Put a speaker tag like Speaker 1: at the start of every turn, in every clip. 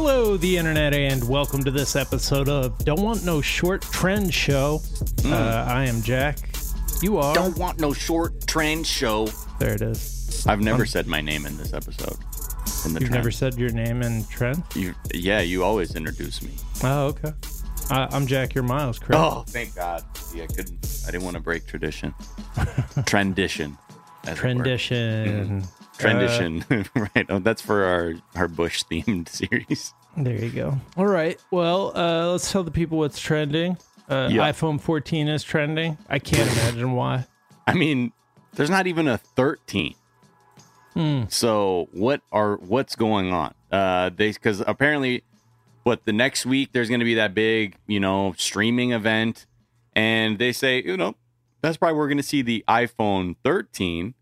Speaker 1: Hello, the internet, and welcome to this episode of Don't Want No Short Trend Show. Uh, I am Jack. You are.
Speaker 2: Don't want no short trend show.
Speaker 1: There it is.
Speaker 2: I've never said my name in this episode. In the
Speaker 1: You've
Speaker 2: trend.
Speaker 1: never said your name in trend?
Speaker 2: You, yeah, you always introduce me.
Speaker 1: Oh, okay. Uh, I'm Jack. You're Miles, correct?
Speaker 2: Oh, thank God. Yeah, I couldn't. I didn't want to break tradition. Trendition. as it were.
Speaker 1: Trendition.
Speaker 2: Trendition. right. Oh, that's for our our Bush themed series.
Speaker 1: There you go. All right. Well, uh, let's tell the people what's trending. Uh,
Speaker 2: Yeah.
Speaker 1: iPhone 14 is trending. I can't imagine why.
Speaker 2: I mean, there's not even a 13.
Speaker 1: Hmm.
Speaker 2: So what are what's going on? Uh, they because apparently, what the next week there's going to be that big you know streaming event, and they say you know that's probably we're going to see the iPhone 13,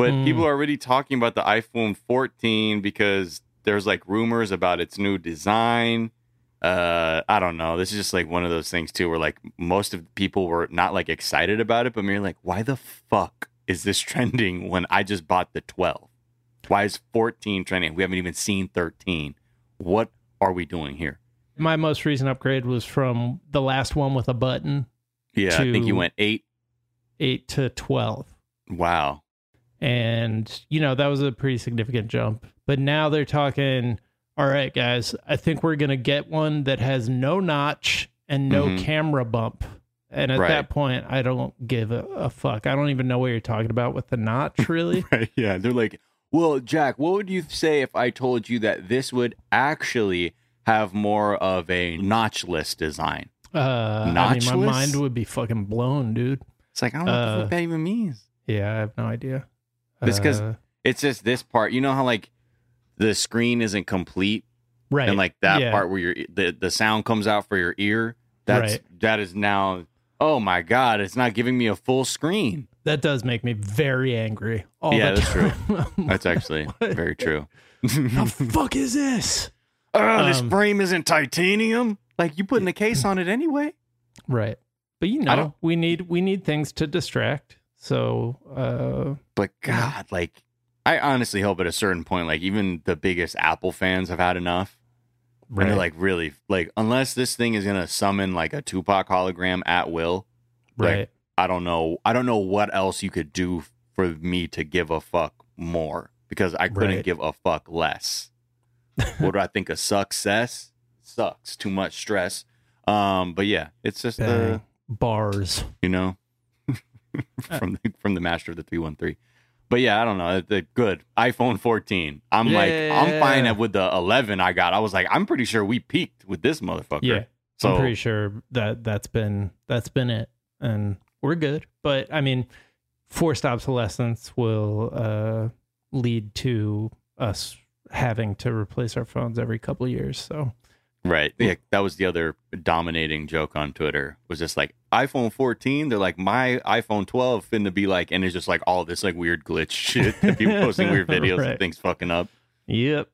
Speaker 2: but
Speaker 1: Hmm.
Speaker 2: people are already talking about the iPhone 14 because there's like rumors about its new design. Uh, I don't know. This is just like one of those things too, where like most of the people were not like excited about it, but merely like, why the fuck is this trending when I just bought the 12? Why is 14 trending? We haven't even seen 13. What are we doing here?
Speaker 1: My most recent upgrade was from the last one with a button,
Speaker 2: Yeah, I think you went eight.
Speaker 1: 8 to 12.
Speaker 2: Wow.
Speaker 1: And, you know, that was a pretty significant jump. But now they're talking, all right, guys, I think we're going to get one that has no notch and no
Speaker 2: Mhm.
Speaker 1: camera bump. And at
Speaker 2: Right.
Speaker 1: that point, I don't give a, a fuck. I don't even know what you're talking about with the notch, really.
Speaker 2: Right. Yeah. They're like, well, Jack, what would you say if I told you that this would actually have more of a notchless design?
Speaker 1: Uh, I mean,
Speaker 2: Notchless?
Speaker 1: my mind would be fucking blown, dude.
Speaker 2: It's like, I don't know what
Speaker 1: Uh,
Speaker 2: that even means.
Speaker 1: Yeah, I have no idea.
Speaker 2: It's 'cause-
Speaker 1: Uh,
Speaker 2: It's just this part. You know how like the screen isn't complete
Speaker 1: right,
Speaker 2: and like that
Speaker 1: yeah.
Speaker 2: part where your the, the sound comes out for your ear. That's
Speaker 1: Right.
Speaker 2: that is now oh my god, it's not giving me a full screen.
Speaker 1: that does make me very angry. All
Speaker 2: Yeah, that's true. That's actually very true.
Speaker 1: the fuck is this?
Speaker 2: oh, this
Speaker 1: Um,
Speaker 2: frame isn't titanium. Like you putting a case on it anyway.
Speaker 1: Right. But you know, we need we need things to distract. So uh
Speaker 2: But God, like I honestly hope at a certain point, like even the biggest Apple fans have had enough. And they're like, really, like, unless this thing is gonna summon like a Tupac hologram at will, like,
Speaker 1: right.
Speaker 2: I don't know. I don't know what else you could do for me to give a fuck more because I couldn't
Speaker 1: Right.
Speaker 2: give a fuck less. what do I think of success? Sucks. Too much stress. Um, but yeah, it's just the
Speaker 1: Bars.
Speaker 2: you know from the from the master of the three one three. But yeah, I don't know. The good iPhone 14. I'm like, I'm fine
Speaker 1: Yeah.
Speaker 2: with the 11 I got. I was like, I'm pretty sure we peaked with this motherfucker.
Speaker 1: Yeah.
Speaker 2: So
Speaker 1: I'm pretty sure that that's been that's been it. And we're good. But I mean, forced obsolescence will uh lead to us having to replace our phones every couple of years. So
Speaker 2: Right. Yeah, that was the other dominating joke on Twitter. Was just like iPhone 14. They're like my iPhone 12 finna be like, and it's just like all this like weird glitch shit. People posting weird videos
Speaker 1: Right.
Speaker 2: and things fucking up.
Speaker 1: Yep.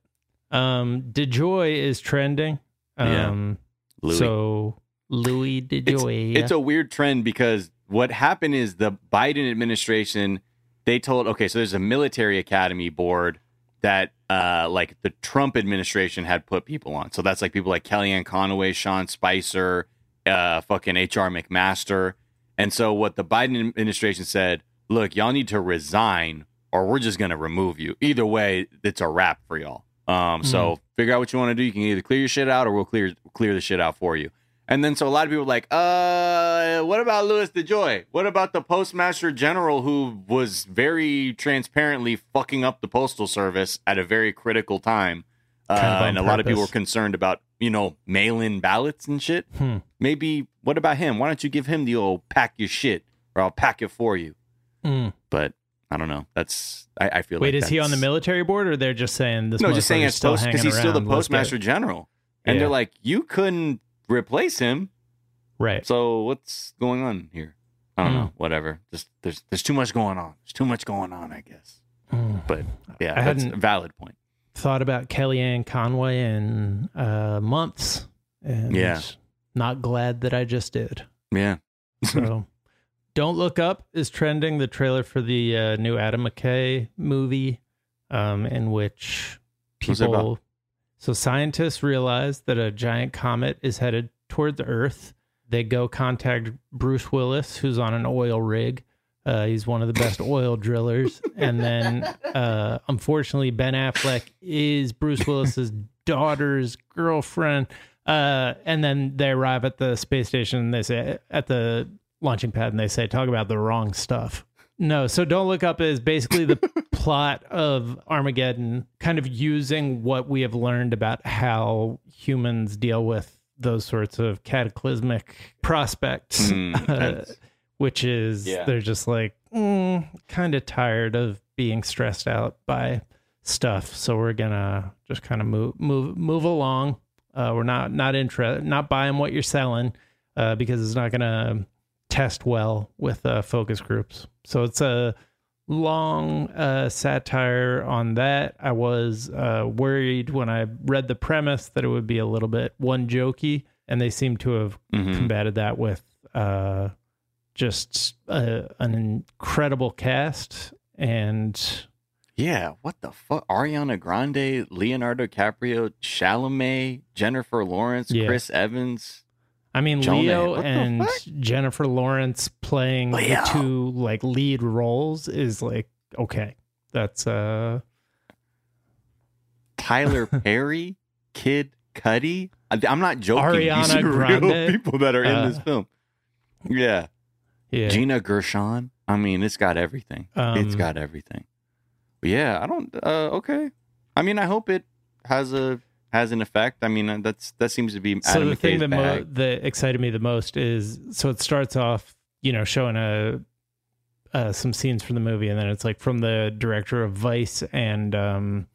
Speaker 1: Um DeJoy is trending.
Speaker 2: Yeah.
Speaker 1: Um
Speaker 2: Louis.
Speaker 1: so Louis DeJoy.
Speaker 2: It's a weird trend because what happened is the Biden administration they told okay, so there's a military academy board that uh like the Trump administration had put people on. So that's like people like Kellyanne Conway, Sean Spicer, uh fucking HR McMaster. And so what the Biden administration said, look, y'all need to resign or we're just gonna remove you. Either way, it's a wrap for y'all. Um so figure out what you want to do. You can either clear your shit out or we'll clear clear the shit out for you. And then so a lot of people were like, uh, what about Louis DeJoy? What about the postmaster general who was very transparently fucking up the postal service at a very critical time? Uh,
Speaker 1: Kind of
Speaker 2: and a lot of people were concerned about, you know, mail-in ballots and shit.
Speaker 1: Hmm.
Speaker 2: Maybe what about him? Why don't you give him the old pack your shit or I'll pack it for you?
Speaker 1: Mm.
Speaker 2: But I don't know. That's I, I feel like
Speaker 1: Wait,
Speaker 2: like
Speaker 1: is he on the military board, or they're just saying this?
Speaker 2: no, just saying it's
Speaker 1: still
Speaker 2: post because he's still the
Speaker 1: around, let's get-
Speaker 2: postmaster general, and
Speaker 1: Yeah.
Speaker 2: they're like, you couldn't replace him.
Speaker 1: right?
Speaker 2: So what's going on here? I don't
Speaker 1: Hmm.
Speaker 2: know. Whatever. Just there's there's too much going on. There's too much going on. I guess.
Speaker 1: Mm.
Speaker 2: But yeah,
Speaker 1: I
Speaker 2: that's a valid point.
Speaker 1: Thought about Kellyanne Conway in uh, months, and
Speaker 2: Yeah.
Speaker 1: not glad that I just did.
Speaker 2: Yeah.
Speaker 1: So, "Don't Look Up" is trending. The trailer for the uh, new Adam McKay movie, um, in which people So scientists realize that a giant comet is headed toward the Earth. They go contact Bruce Willis, who's on an oil rig. Uh, he's one of the best oil drillers. And then, uh, unfortunately, Ben Affleck is Bruce Willis's daughter's girlfriend. Uh, and then they arrive at the space station and they say, at the launching pad, and they say, talk about the wrong stuff. No, so Don't Look Up is basically the plot of Armageddon, kind of using what we have learned about how humans deal with those sorts of cataclysmic prospects,
Speaker 2: Mm,
Speaker 1: uh, which is
Speaker 2: Yeah.
Speaker 1: they're just like mm, kind of tired of being stressed out by stuff, so we're gonna just kind of move move move along. Uh, we're not not interested, not buying what you're selling uh, because it's not gonna test well with uh, focus groups. So it's a long uh, satire on that. I was uh, worried when I read the premise that it would be a little bit one jokey, and they seem to have
Speaker 2: Mhm.
Speaker 1: combated that with uh, just uh, an incredible cast and
Speaker 2: Yeah, what the fuck? Ariana Grande, Leonardo DiCaprio, Chalamet, Jennifer Lawrence,
Speaker 1: Yeah.
Speaker 2: Chris Evans.
Speaker 1: I mean
Speaker 2: Jonah,
Speaker 1: Leo and? Jennifer Lawrence playing
Speaker 2: Leo.
Speaker 1: the two like lead roles is like okay. That's uh
Speaker 2: Tyler Perry, Kid Cudi. I'm not joking.
Speaker 1: Ariana
Speaker 2: These are real people that are in
Speaker 1: Uh,
Speaker 2: this film. Yeah.
Speaker 1: yeah.
Speaker 2: Gina Gershon. I mean, it's got everything. It's got everything. But yeah, I don't. Uh, okay. I mean, I hope it has a has an effect. I mean, uh, that's that seems to be
Speaker 1: so
Speaker 2: Adam
Speaker 1: the thing that mo- that excited me the most is so it starts off you know showing a uh, some scenes from the movie and then it's like from the director of vice and um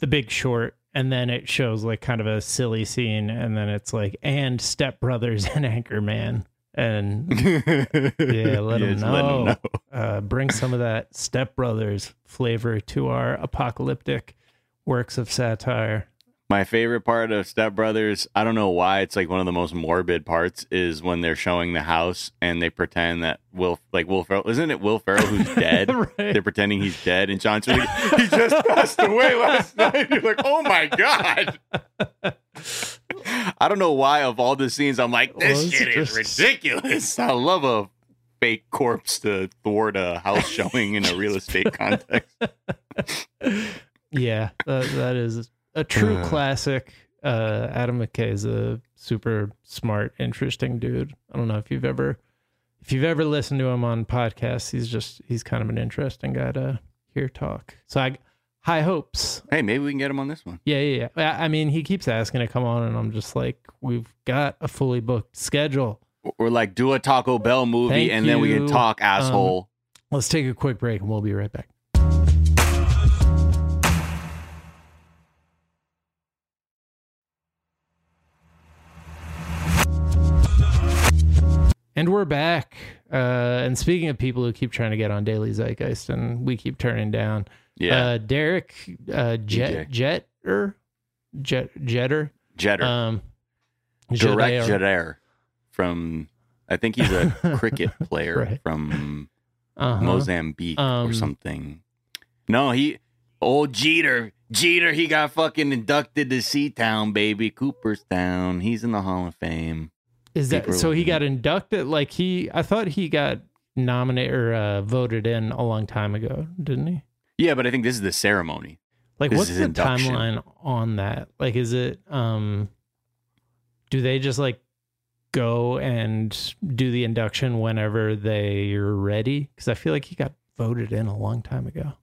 Speaker 1: the big short and then it shows like kind of a silly scene and then it's like and step brothers and anchorman and
Speaker 2: yeah,
Speaker 1: let 'em
Speaker 2: just
Speaker 1: know. uh, bring some of that step brothers flavor to our apocalyptic works of satire
Speaker 2: My favorite part of Step Brothers, I don't know why, it's like one of the most morbid parts is when they're showing the house and they pretend that Will, like Will Ferrell, isn't it Will Ferrell who's dead?
Speaker 1: right
Speaker 2: They're pretending he's dead, and John's like, he just passed away last night. You're like, oh my god. I don't know why of all the scenes I'm like, this
Speaker 1: Well,
Speaker 2: shit is ridiculous. I love a fake corpse to thwart a house showing in a real estate context.
Speaker 1: Yeah, that, that is a true
Speaker 2: Uh.
Speaker 1: classic. Uh, Adam McKay is a super smart, interesting dude. I don't know if you've ever, if you've ever listened to him on podcasts. He's just he's kind of an interesting guy to hear talk. So I high hopes.
Speaker 2: Hey, maybe we can get him on this one.
Speaker 1: Yeah, yeah, yeah. I I mean, he keeps asking to come on, and I'm just like, we've got a fully booked schedule.
Speaker 2: Or like do a Taco Bell movie
Speaker 1: Thank
Speaker 2: and then we can talk asshole.
Speaker 1: Let's take a quick break, and we'll be right back. And we're back. Uh, and speaking of people who keep trying to get on Daily Zeitgeist and we keep turning down,
Speaker 2: yeah.
Speaker 1: uh, Derek uh, Jet
Speaker 2: DJ.
Speaker 1: Jetter Jet Jetter
Speaker 2: Jetter.
Speaker 1: um,
Speaker 2: Direct
Speaker 1: Jeter.
Speaker 2: Jeter from I think he's a cricket player
Speaker 1: Right.
Speaker 2: from
Speaker 1: Uh-huh.
Speaker 2: Mozambique or
Speaker 1: Um,
Speaker 2: something. No, he old Jeter. Jeter, he got fucking inducted to Seatown, baby. Cooperstown. He's in the Hall of Fame.
Speaker 1: Is that so? He got inducted. Like he, I thought he got nominated or uh, voted in a long time ago, didn't he?
Speaker 2: Yeah, but I think this is the ceremony.
Speaker 1: Like,
Speaker 2: This
Speaker 1: what's
Speaker 2: is
Speaker 1: the
Speaker 2: induction.
Speaker 1: timeline on that? Like, is it um, do they just like go and do the induction whenever they're ready? Because I feel like he got voted in a long time ago.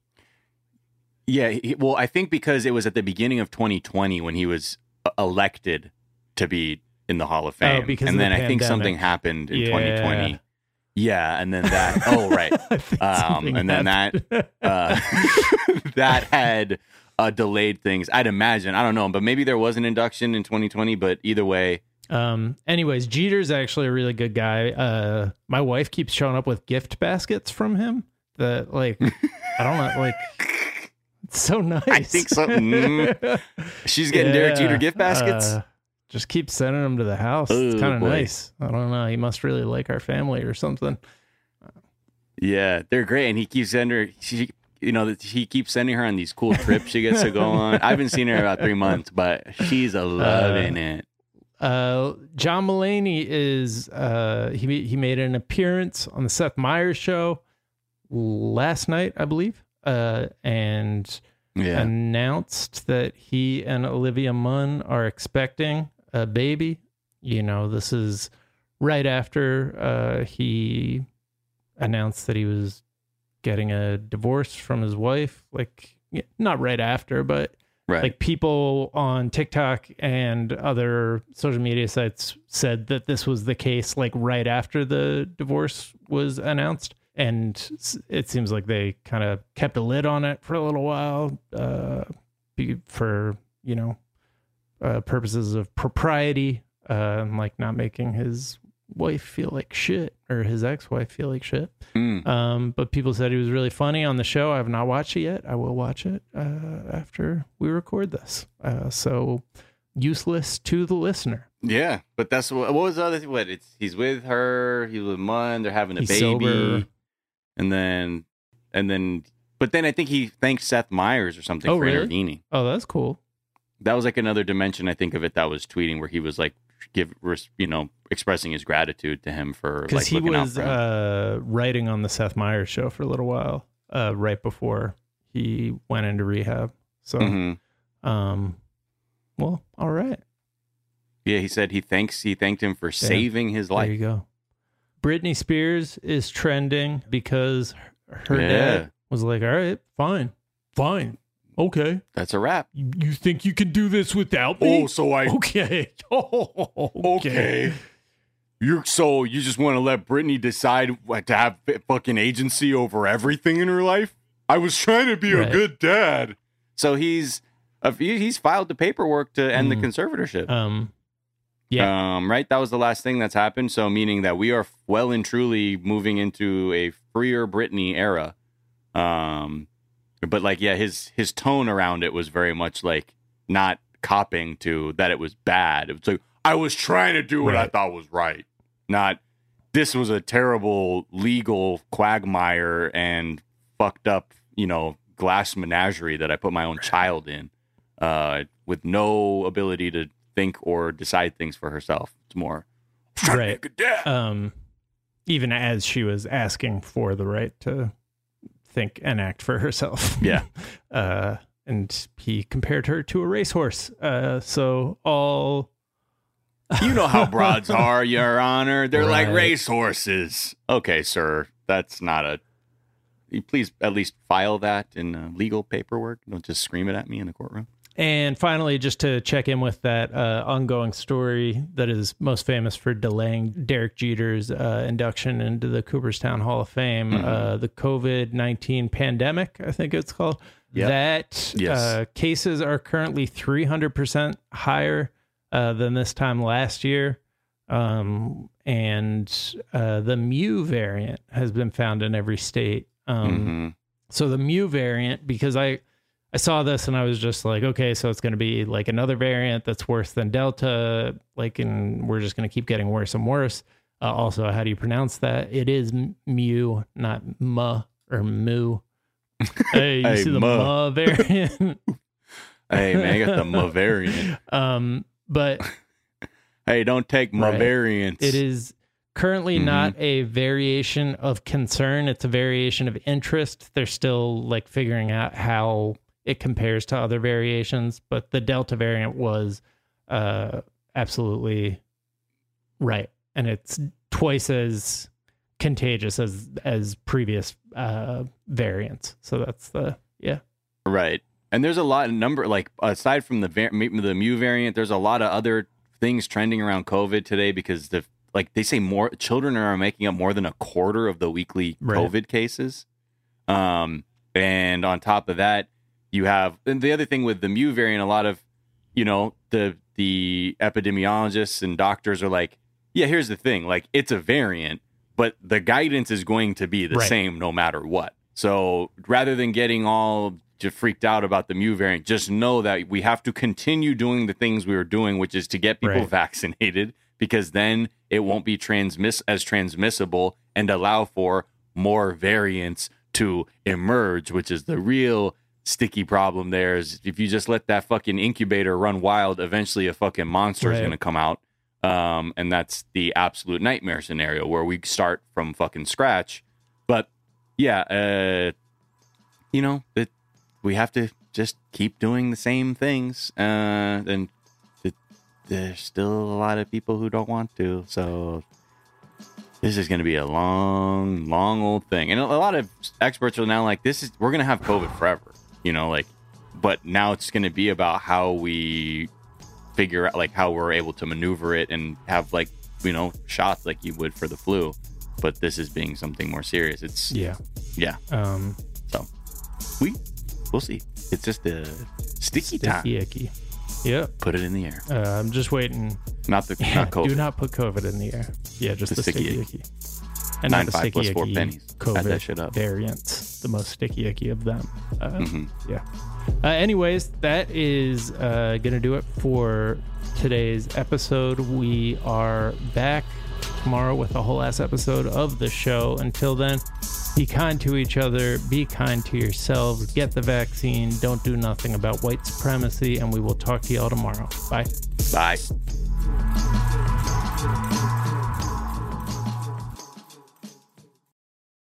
Speaker 2: Yeah, he, well, I think because it was at the beginning of 2020 when he was uh, elected to be in the Hall of Fame.
Speaker 1: Oh, because
Speaker 2: and then
Speaker 1: the
Speaker 2: I think something happened in
Speaker 1: Yeah.
Speaker 2: 2020. Yeah, and then that. oh, right. Um, and then that, uh, that had uh, delayed things. I'd imagine. I don't know, but maybe there was an induction in 2020. But either way,
Speaker 1: Um. Anyways, Jeter's actually a really good guy. Uh, my wife keeps showing up with gift baskets from him. That like, I don't know, like, it's so nice.
Speaker 2: I think so. Mm. she's getting Derek Jeter gift baskets.
Speaker 1: Uh, just keep sending them to the house.
Speaker 2: Oh,
Speaker 1: it's kind of nice. I don't know. He must really like our family or something.
Speaker 2: yeah, they're great, and he keeps sending her. She, you know, he keeps sending her on these cool trips she gets to go on. I haven't seen her in about three months, but she's a loving it.
Speaker 1: Uh, John Mulaney is uh, he he made an appearance on the Seth Meyers show last night, I believe, uh, and
Speaker 2: Yeah.
Speaker 1: announced that he and Olivia Munn are expecting a baby. You know, this is right after uh, he announced that he was getting a divorce from his wife. Like, not right after, but
Speaker 2: right.
Speaker 1: like people on TikTok and other social media sites said that this was the case like right after the divorce was announced and it seems like they kind of kept a lid on it for a little while uh for you know uh purposes of propriety uh and like not making his wife feel like shit or his ex-wife feel like shit
Speaker 2: Mm.
Speaker 1: um, but people said he was really funny on the show. I have not watched it yet. I will watch it uh, after we record this. Uh, so useless to the listener.
Speaker 2: Yeah, but that's what. What was the other thing? What? It's he's with her. He's with Munn. They're having a
Speaker 1: He's
Speaker 2: baby,
Speaker 1: sober.
Speaker 2: and then and then. But then I think he thanked Seth Meyers or something
Speaker 1: Oh,
Speaker 2: for
Speaker 1: really?
Speaker 2: intervening.
Speaker 1: Oh, that's cool.
Speaker 2: That was like another dimension I think of it that was tweeting where he was like give you know expressing his gratitude to him for
Speaker 1: Because
Speaker 2: like
Speaker 1: he was uh, writing on the Seth Meyers show for a little while, uh, right before he went into rehab. So,
Speaker 2: Mhm.
Speaker 1: um, well, all right.
Speaker 2: Yeah, he said he thanks he thanked him for saving his
Speaker 1: There
Speaker 2: life.
Speaker 1: you go. Britney Spears is trending because her
Speaker 2: Yeah.
Speaker 1: dad was like, "All right, fine, fine, okay.
Speaker 2: That's a wrap.
Speaker 1: You, you think you can do this without me?
Speaker 2: Oh, so I
Speaker 1: okay. Oh,
Speaker 2: okay. You're so you just want to let Britney decide what to have fucking agency over everything in her life? I was trying to be
Speaker 1: Right.
Speaker 2: a good dad. So he's uh, he's filed the paperwork to end
Speaker 1: Mm.
Speaker 2: the conservatorship.
Speaker 1: Um, yeah.
Speaker 2: Um, right. That was the last thing that's happened. So meaning that we are well and truly moving into a freer Britney era. Um, but like yeah, his his tone around it was very much like not copping to that it was bad. It was like I was trying to do what I thought was right. Not this was a terrible legal quagmire and fucked up, you know, glass menagerie that I put my own child in, uh, with no ability to think or decide things for herself. It's more "I'm trying to
Speaker 1: Right.
Speaker 2: be a good dad."
Speaker 1: um, even as she was asking for the right to think and act for herself.
Speaker 2: Yeah.
Speaker 1: uh, and he compared her to a racehorse. Uh, so all
Speaker 2: You know how broads are, Your Honor. They're like racehorses. Okay, sir. That's not a. Please at least file that in uh, legal paperwork. Don't just scream it at me in the courtroom.
Speaker 1: And finally, just to check in with that uh, ongoing story that is most famous for delaying Derek Jeter's uh, induction into the Cooperstown Hall of Fame,
Speaker 2: Mhm.
Speaker 1: uh, the COVID 19 pandemic, I think it's called.
Speaker 2: Yep.
Speaker 1: That
Speaker 2: Yes.
Speaker 1: uh, cases are currently 300% higher uh, than this time last year. Um, and uh, the Mu variant has been found in every state. Um,
Speaker 2: Mhm.
Speaker 1: so the mu variant because i i saw this and i was just like okay so it's going to be like another variant that's worse than delta like and we're just going to keep getting worse and worse uh, also how do you pronounce that it is mu not mu or mu hey you
Speaker 2: Hey,
Speaker 1: see the
Speaker 2: mu.
Speaker 1: mu variant
Speaker 2: Hey, man, I got the Ma variant.
Speaker 1: um but
Speaker 2: Hey, don't take my
Speaker 1: Right.
Speaker 2: variants.
Speaker 1: It is currently
Speaker 2: Mhm.
Speaker 1: not a variation of concern. It's a variation of interest. They're still like figuring out how it compares to other variations, but the Delta variant was uh, absolutely right, and it's twice as contagious as as previous uh, variants. So that's the yeah.
Speaker 2: Right. And there's a lot of number like aside from the var- the mu variant, there's a lot of other things trending around COVID today because the like they say more children are making up more than a quarter of the weekly
Speaker 1: Right.
Speaker 2: COVID cases. Um, and on top of that, you have and the other thing with the mu variant, a lot of you know the the epidemiologists and doctors are like, yeah, here's the thing, like it's a variant, but the guidance is going to be the
Speaker 1: Right.
Speaker 2: same no matter what. So rather than getting all just freaked out about the mu variant, just know that we have to continue doing the things we were doing, which is to get people
Speaker 1: Right.
Speaker 2: vaccinated, because then it won't be transmiss as transmissible and allow for more variants to emerge, which is the real sticky problem there is if you just let that fucking incubator run wild, eventually a fucking monster is
Speaker 1: Right.
Speaker 2: going to come out. Um, and that's the absolute nightmare scenario where we start from fucking scratch. But yeah, uh, you know, it, we have to just keep doing the same things. Uh, and it, there's still a lot of people who don't want to. So this is going to be a long, long old thing. And a a lot of experts are now like, this is, we're going to have COVID forever, you know, like, but now it's going to be about how we figure out, like, how we're able to maneuver it and have, like, you know, shots like you would for the flu. But this is being something more serious. It's,
Speaker 1: Yeah.
Speaker 2: yeah.
Speaker 1: Um,
Speaker 2: So we, we'll see. It's just a sticky, time.
Speaker 1: sticky icky. Yep.
Speaker 2: Put it in the air.
Speaker 1: Uh, I'm just waiting.
Speaker 2: Not the,
Speaker 1: Yeah,
Speaker 2: not COVID.
Speaker 1: do not put COVID in the air. Yeah, just
Speaker 2: The
Speaker 1: the,
Speaker 2: sticky
Speaker 1: sticky
Speaker 2: icky.
Speaker 1: And
Speaker 2: Nine
Speaker 1: not the
Speaker 2: five
Speaker 1: sticky
Speaker 2: plus four pennies. Add
Speaker 1: COVID
Speaker 2: that shit up.
Speaker 1: variant, the most sticky icky of them. Uh,
Speaker 2: Mhm.
Speaker 1: Yeah. Uh, anyways, that is uh, going to do it for today's episode. We are back tomorrow with a whole ass episode of the show. Until then, be kind to each other, be kind to yourselves, get the vaccine, don't do nothing about white supremacy, and we will talk to y'all tomorrow. Bye.
Speaker 2: Bye.